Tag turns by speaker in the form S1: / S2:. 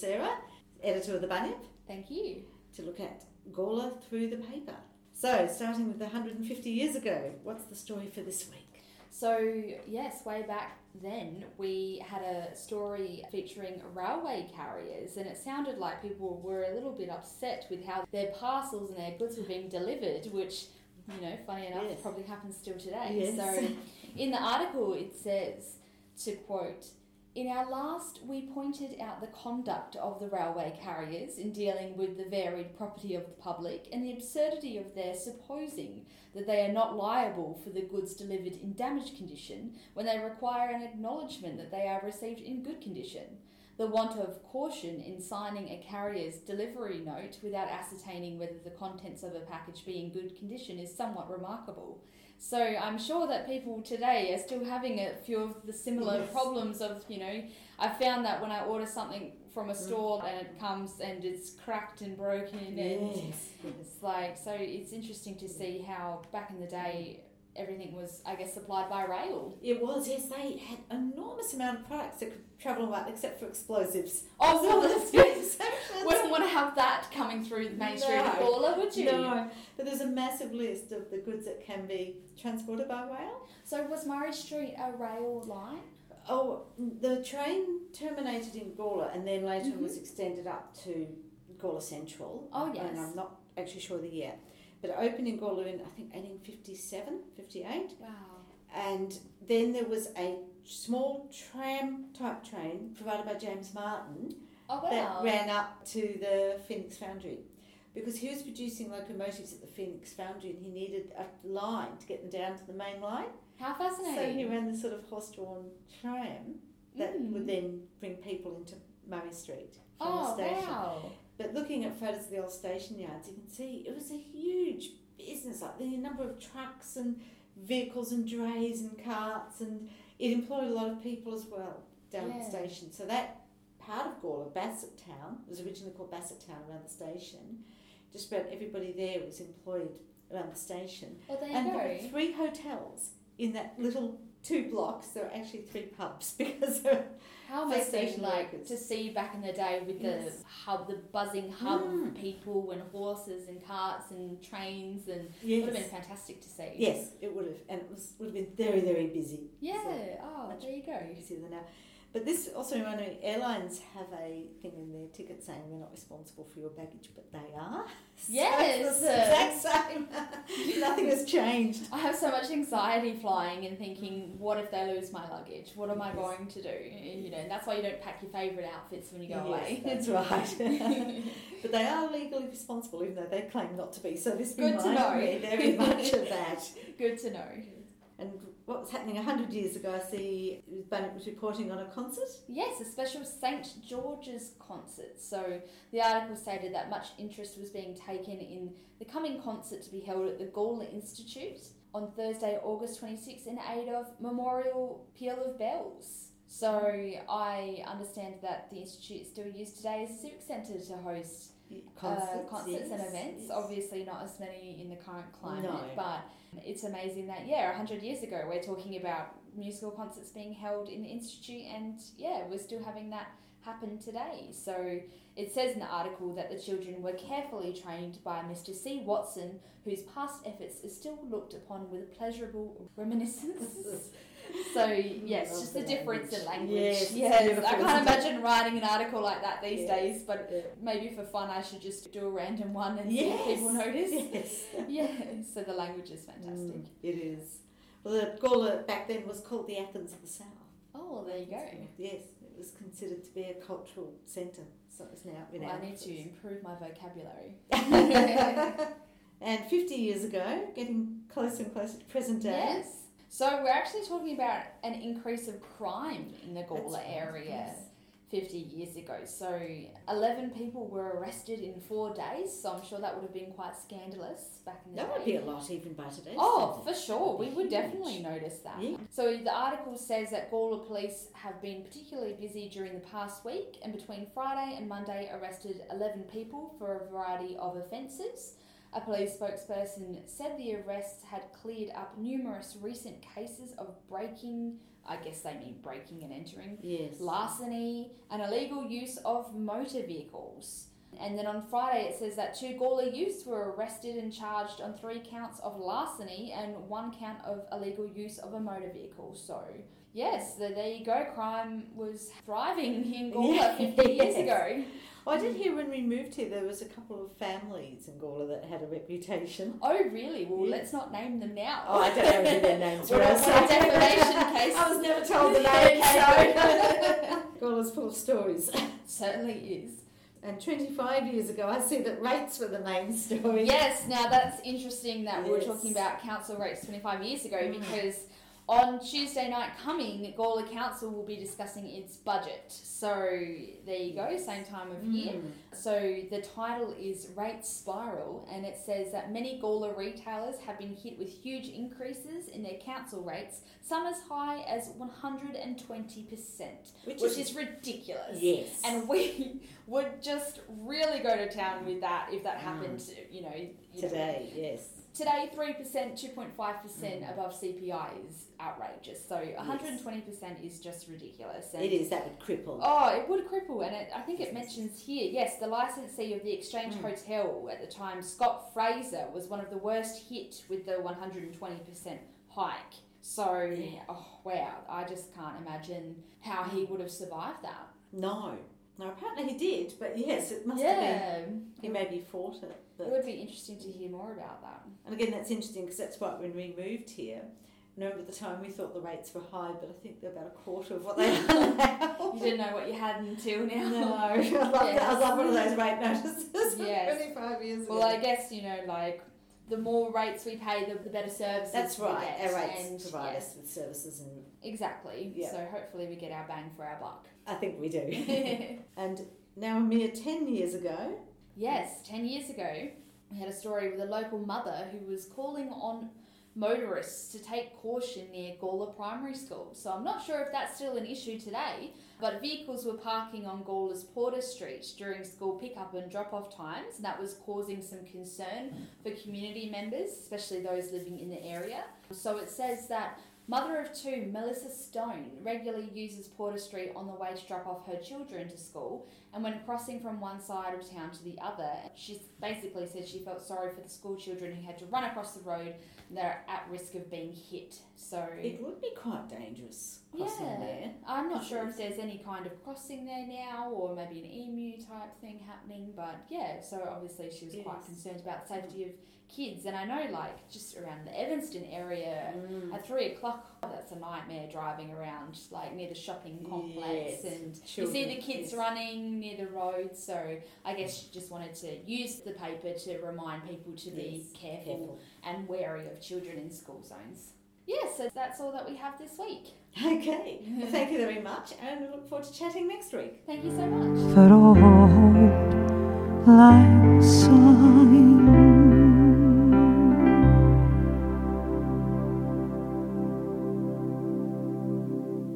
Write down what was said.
S1: Sarah, editor of the Bunyip,
S2: Thank you.
S1: to look at Gawler through the paper. So, starting with 150 years ago, what's the story for this week?
S2: So, yes, way back then, we had a story featuring railway carriers, and it sounded like people were a little bit upset with how their parcels and their goods were being delivered, which, you know, funny enough,
S1: Yes.
S2: probably happens still today.
S1: Yes.
S2: So, in the article, it says, to quote, in our last, we pointed out the conduct of the railway carriers in dealing with the varied property of the public and the absurdity of their supposing that they are not liable for the goods delivered in damaged condition when they require an acknowledgement that they are received in good condition. The want of caution in signing a carrier's delivery note without ascertaining whether the contents of a package be in good condition is somewhat remarkable. So I'm sure that people today are still having a few of the similar
S1: Yes.
S2: problems of, you know, I found that when I order something from a
S1: Mm.
S2: store and it comes and it's cracked and broken and it's like so it's interesting to see how back in the day everything was I guess supplied by rail.
S1: It was, yes, they had enormous amount of products that could travel about except for explosives.
S2: Oh well,
S1: that's good.
S2: wouldn't want to have that coming through the main street of
S1: No.
S2: Gawler, would you?
S1: No, but there's a massive list of the goods that can be transported by rail.
S2: So was Murray Street a rail line?
S1: Oh, the train terminated in Gawler and then later
S2: Mhm.
S1: was extended up to Gawler Central.
S2: Oh, yes. And.
S1: I'm not actually sure the year. But it opened in Gawler in, I think, 1857, 58.
S2: Wow.
S1: And then there was a small tram type train provided by James Martin
S2: Oh
S1: that ran up to the Phoenix Foundry. Because he was producing locomotives at the Phoenix Foundry and he needed a line to get them down to the main line.
S2: How fascinating.
S1: So he ran this sort of horse drawn tram that
S2: Mm.
S1: would then bring people Street from
S2: Oh
S1: the station.
S2: wow.
S1: But looking at photos of the old station yards, you can see it was a huge business. Like the number of trucks and vehicles and drays and carts, and it employed a lot of people as well down at
S2: Yeah.
S1: the station. So that part of Gawler, Bassett Town, was originally called Bassett Town around the station. Just about everybody there was employed around the station.
S2: Well
S1: and there were three hotels in that little two blocks. There were actually three pubs because
S2: How
S1: for
S2: must it be like
S1: workers.
S2: to see back in the day with
S1: Yes.
S2: the hub, the buzzing hub
S1: Mm.
S2: of people and horses and carts and trains and it would have been fantastic to see.
S1: Yes, it would have, and it was would have been very very busy.
S2: Yeah.
S1: So,
S2: oh, there you go.
S1: busier than now. But this also reminded me, airlines have a thing in their ticket saying we're not responsible for your baggage, but they are.
S2: Yes.
S1: the exact same. Nothing has changed.
S2: I have so much anxiety flying and thinking, what if they lose my luggage? What am I
S1: Yes.
S2: going to do? You know, and that's why you don't pack your favourite outfits when you go away.
S1: That's right. but they are legally responsible, even though they claim not to be. So this
S2: Good to know.
S1: me very much of that.
S2: Good to know.
S1: And what was happening hundred years ago? I see Bunyip was reporting on a concert.
S2: Yes, a special St George's concert. So the article stated that much interest was being taken in the coming concert to be held at the Gawler Institute on Thursday, August 26, in aid of Memorial Peal of Bells. So I understand that the institute is still used today as a civic centre to host
S1: Concerts,
S2: uh, concerts and events.
S1: yes.
S2: Obviously, not as many in the current climate,
S1: No.
S2: but it's amazing that yeah, hundred years ago we're talking about musical concerts being held in the institute, and yeah, we're still having that happen today. So it says in the article that the children were carefully trained by Mr. C. Watson, whose past efforts are still looked upon with pleasurable reminiscence. So yes,
S1: Love
S2: just
S1: the
S2: the difference in
S1: language. Yes, it's
S2: yes, I can't imagine writing an article like that these days, but
S1: Yeah.
S2: maybe for fun I should just do a random one and
S1: Yes.
S2: see if people notice.
S1: Yes.
S2: Yeah, so the language is fantastic.
S1: Mm, it is. Well, the Gawler back then was called the Athens of the South.
S2: Oh, there you go.
S1: Yes, it was considered to be a cultural centre, so it's now
S2: Well. I need to improve my vocabulary.
S1: and 50 years ago, getting closer and closer to present day.
S2: Yes. So we're actually talking about an increase of crime in the Gawler
S1: right,
S2: area
S1: yes.
S2: 50 years ago. So 11 people were arrested in four days, so I'm sure that would have been quite scandalous back in the
S1: That
S2: day.
S1: That would be a lot even by today's
S2: Oh, for sure. We would
S1: Huge.
S2: definitely notice that.
S1: Yeah.
S2: So the article says that Gawler police have been particularly busy during the past week and between Friday and Monday arrested 11 people for a variety of offences. A police spokesperson said the arrests had cleared up numerous recent cases of breaking, I guess they mean breaking and entering,
S1: Yes.
S2: larceny, and illegal use of motor vehicles. And then on Friday, it says that two Gawler youths were arrested and charged on three counts of larceny and one count of illegal use of a motor vehicle. So, yes, the, there you go. Crime was thriving in Gawler 50 years ago.
S1: Oh, I did hear when we moved here there was a couple of families in Gawler that had a reputation.
S2: Oh, really? Well,
S1: Yes.
S2: let's not name them now.
S1: Oh, I don't know who their names
S2: We're
S1: so-
S2: defamation case.
S1: I was never told the
S2: okay.
S1: so Gawler's full of stories.
S2: Certainly is.
S1: And 25 years ago, I see that rates were the main story.
S2: Yes, now that's interesting that we
S1: were
S2: talking about council rates 25 years ago
S1: Mm.
S2: because on Tuesday night coming, Gawler Council will be discussing its budget. So there you go, same time of year.
S1: Mm.
S2: So the title is Rate Spiral, and it says that many Gawler retailers have been hit with huge increases in their council rates, some as high as 120%,
S1: Which,
S2: which is ridiculous.
S1: yes.
S2: And we would just really go to town with that if that happened, you know, you know.
S1: today, yes.
S2: Today, 3%, 2.5%
S1: Mm.
S2: above CPI is outrageous. So 120% is just ridiculous. And
S1: It is, that would cripple.
S2: Oh, it would cripple, and it, I think it mentions here, yes, the licensee of the Exchange
S1: Mm.
S2: Hotel at the time, Scott Fraser, was one of the worst hit with the 120% hike. So,
S1: Yeah.
S2: oh wow, I just can't imagine how he would have survived that.
S1: No. No, apparently he did, but yes, it must have been. He maybe fought it. But...
S2: it would be interesting to hear more about that.
S1: and again, that's interesting because that's right when we moved here. Remember at the time we thought the rates were high, but I think they're about a quarter of what they are now.
S2: You didn't know what you had until now.
S1: No, I love. I
S2: Yes.
S1: love one of those rate notices
S2: Yes.
S1: 25 years ago.
S2: Well, I guess you know, like the more rates we pay, the, the better services.
S1: That's right. Our rates
S2: and,
S1: provide
S2: yeah,
S1: us with services, and
S2: Exactly.
S1: Yeah.
S2: So hopefully we get our bang for our buck.
S1: I think we do. and now, a mere 10 years ago,
S2: yes, 10 years ago, we had a story with a local mother who was calling on motorists to take caution near Gawler Primary School. So I'm not sure if that's still an issue today, but vehicles were parking on Gawler's Porter Street during school pickup and drop off times, and that was causing some concern for community members, especially those living in the area. So it says that Mother of two, Melissa Stone, regularly uses Porter Street on the way to drop off her children to school, and when crossing from one side of town to the other, she basically said she felt sorry for the school children who had to run across the road and they're at risk of being hit. So,
S1: it would be quite dangerous crossing
S2: yeah,
S1: there.
S2: I'm not sure if there's any kind of crossing there now or maybe an emu type thing happening, but yeah, so obviously she was quite concerned about the safety of kids, and I know like just around the Evanston area.
S1: Mm.
S2: At three o'clock, that's a nightmare driving around, like near the shopping complex,
S1: Yes.
S2: and you see the kids
S1: yes.
S2: running near the road. So I guess she just wanted to use the paper to remind people to be careful,
S1: Careful.
S2: and wary of children in school zones. Yeah, so that's all that we have this week.
S1: Okay. Well, thank you very much, and we look forward to chatting next week.
S2: Thank you so much.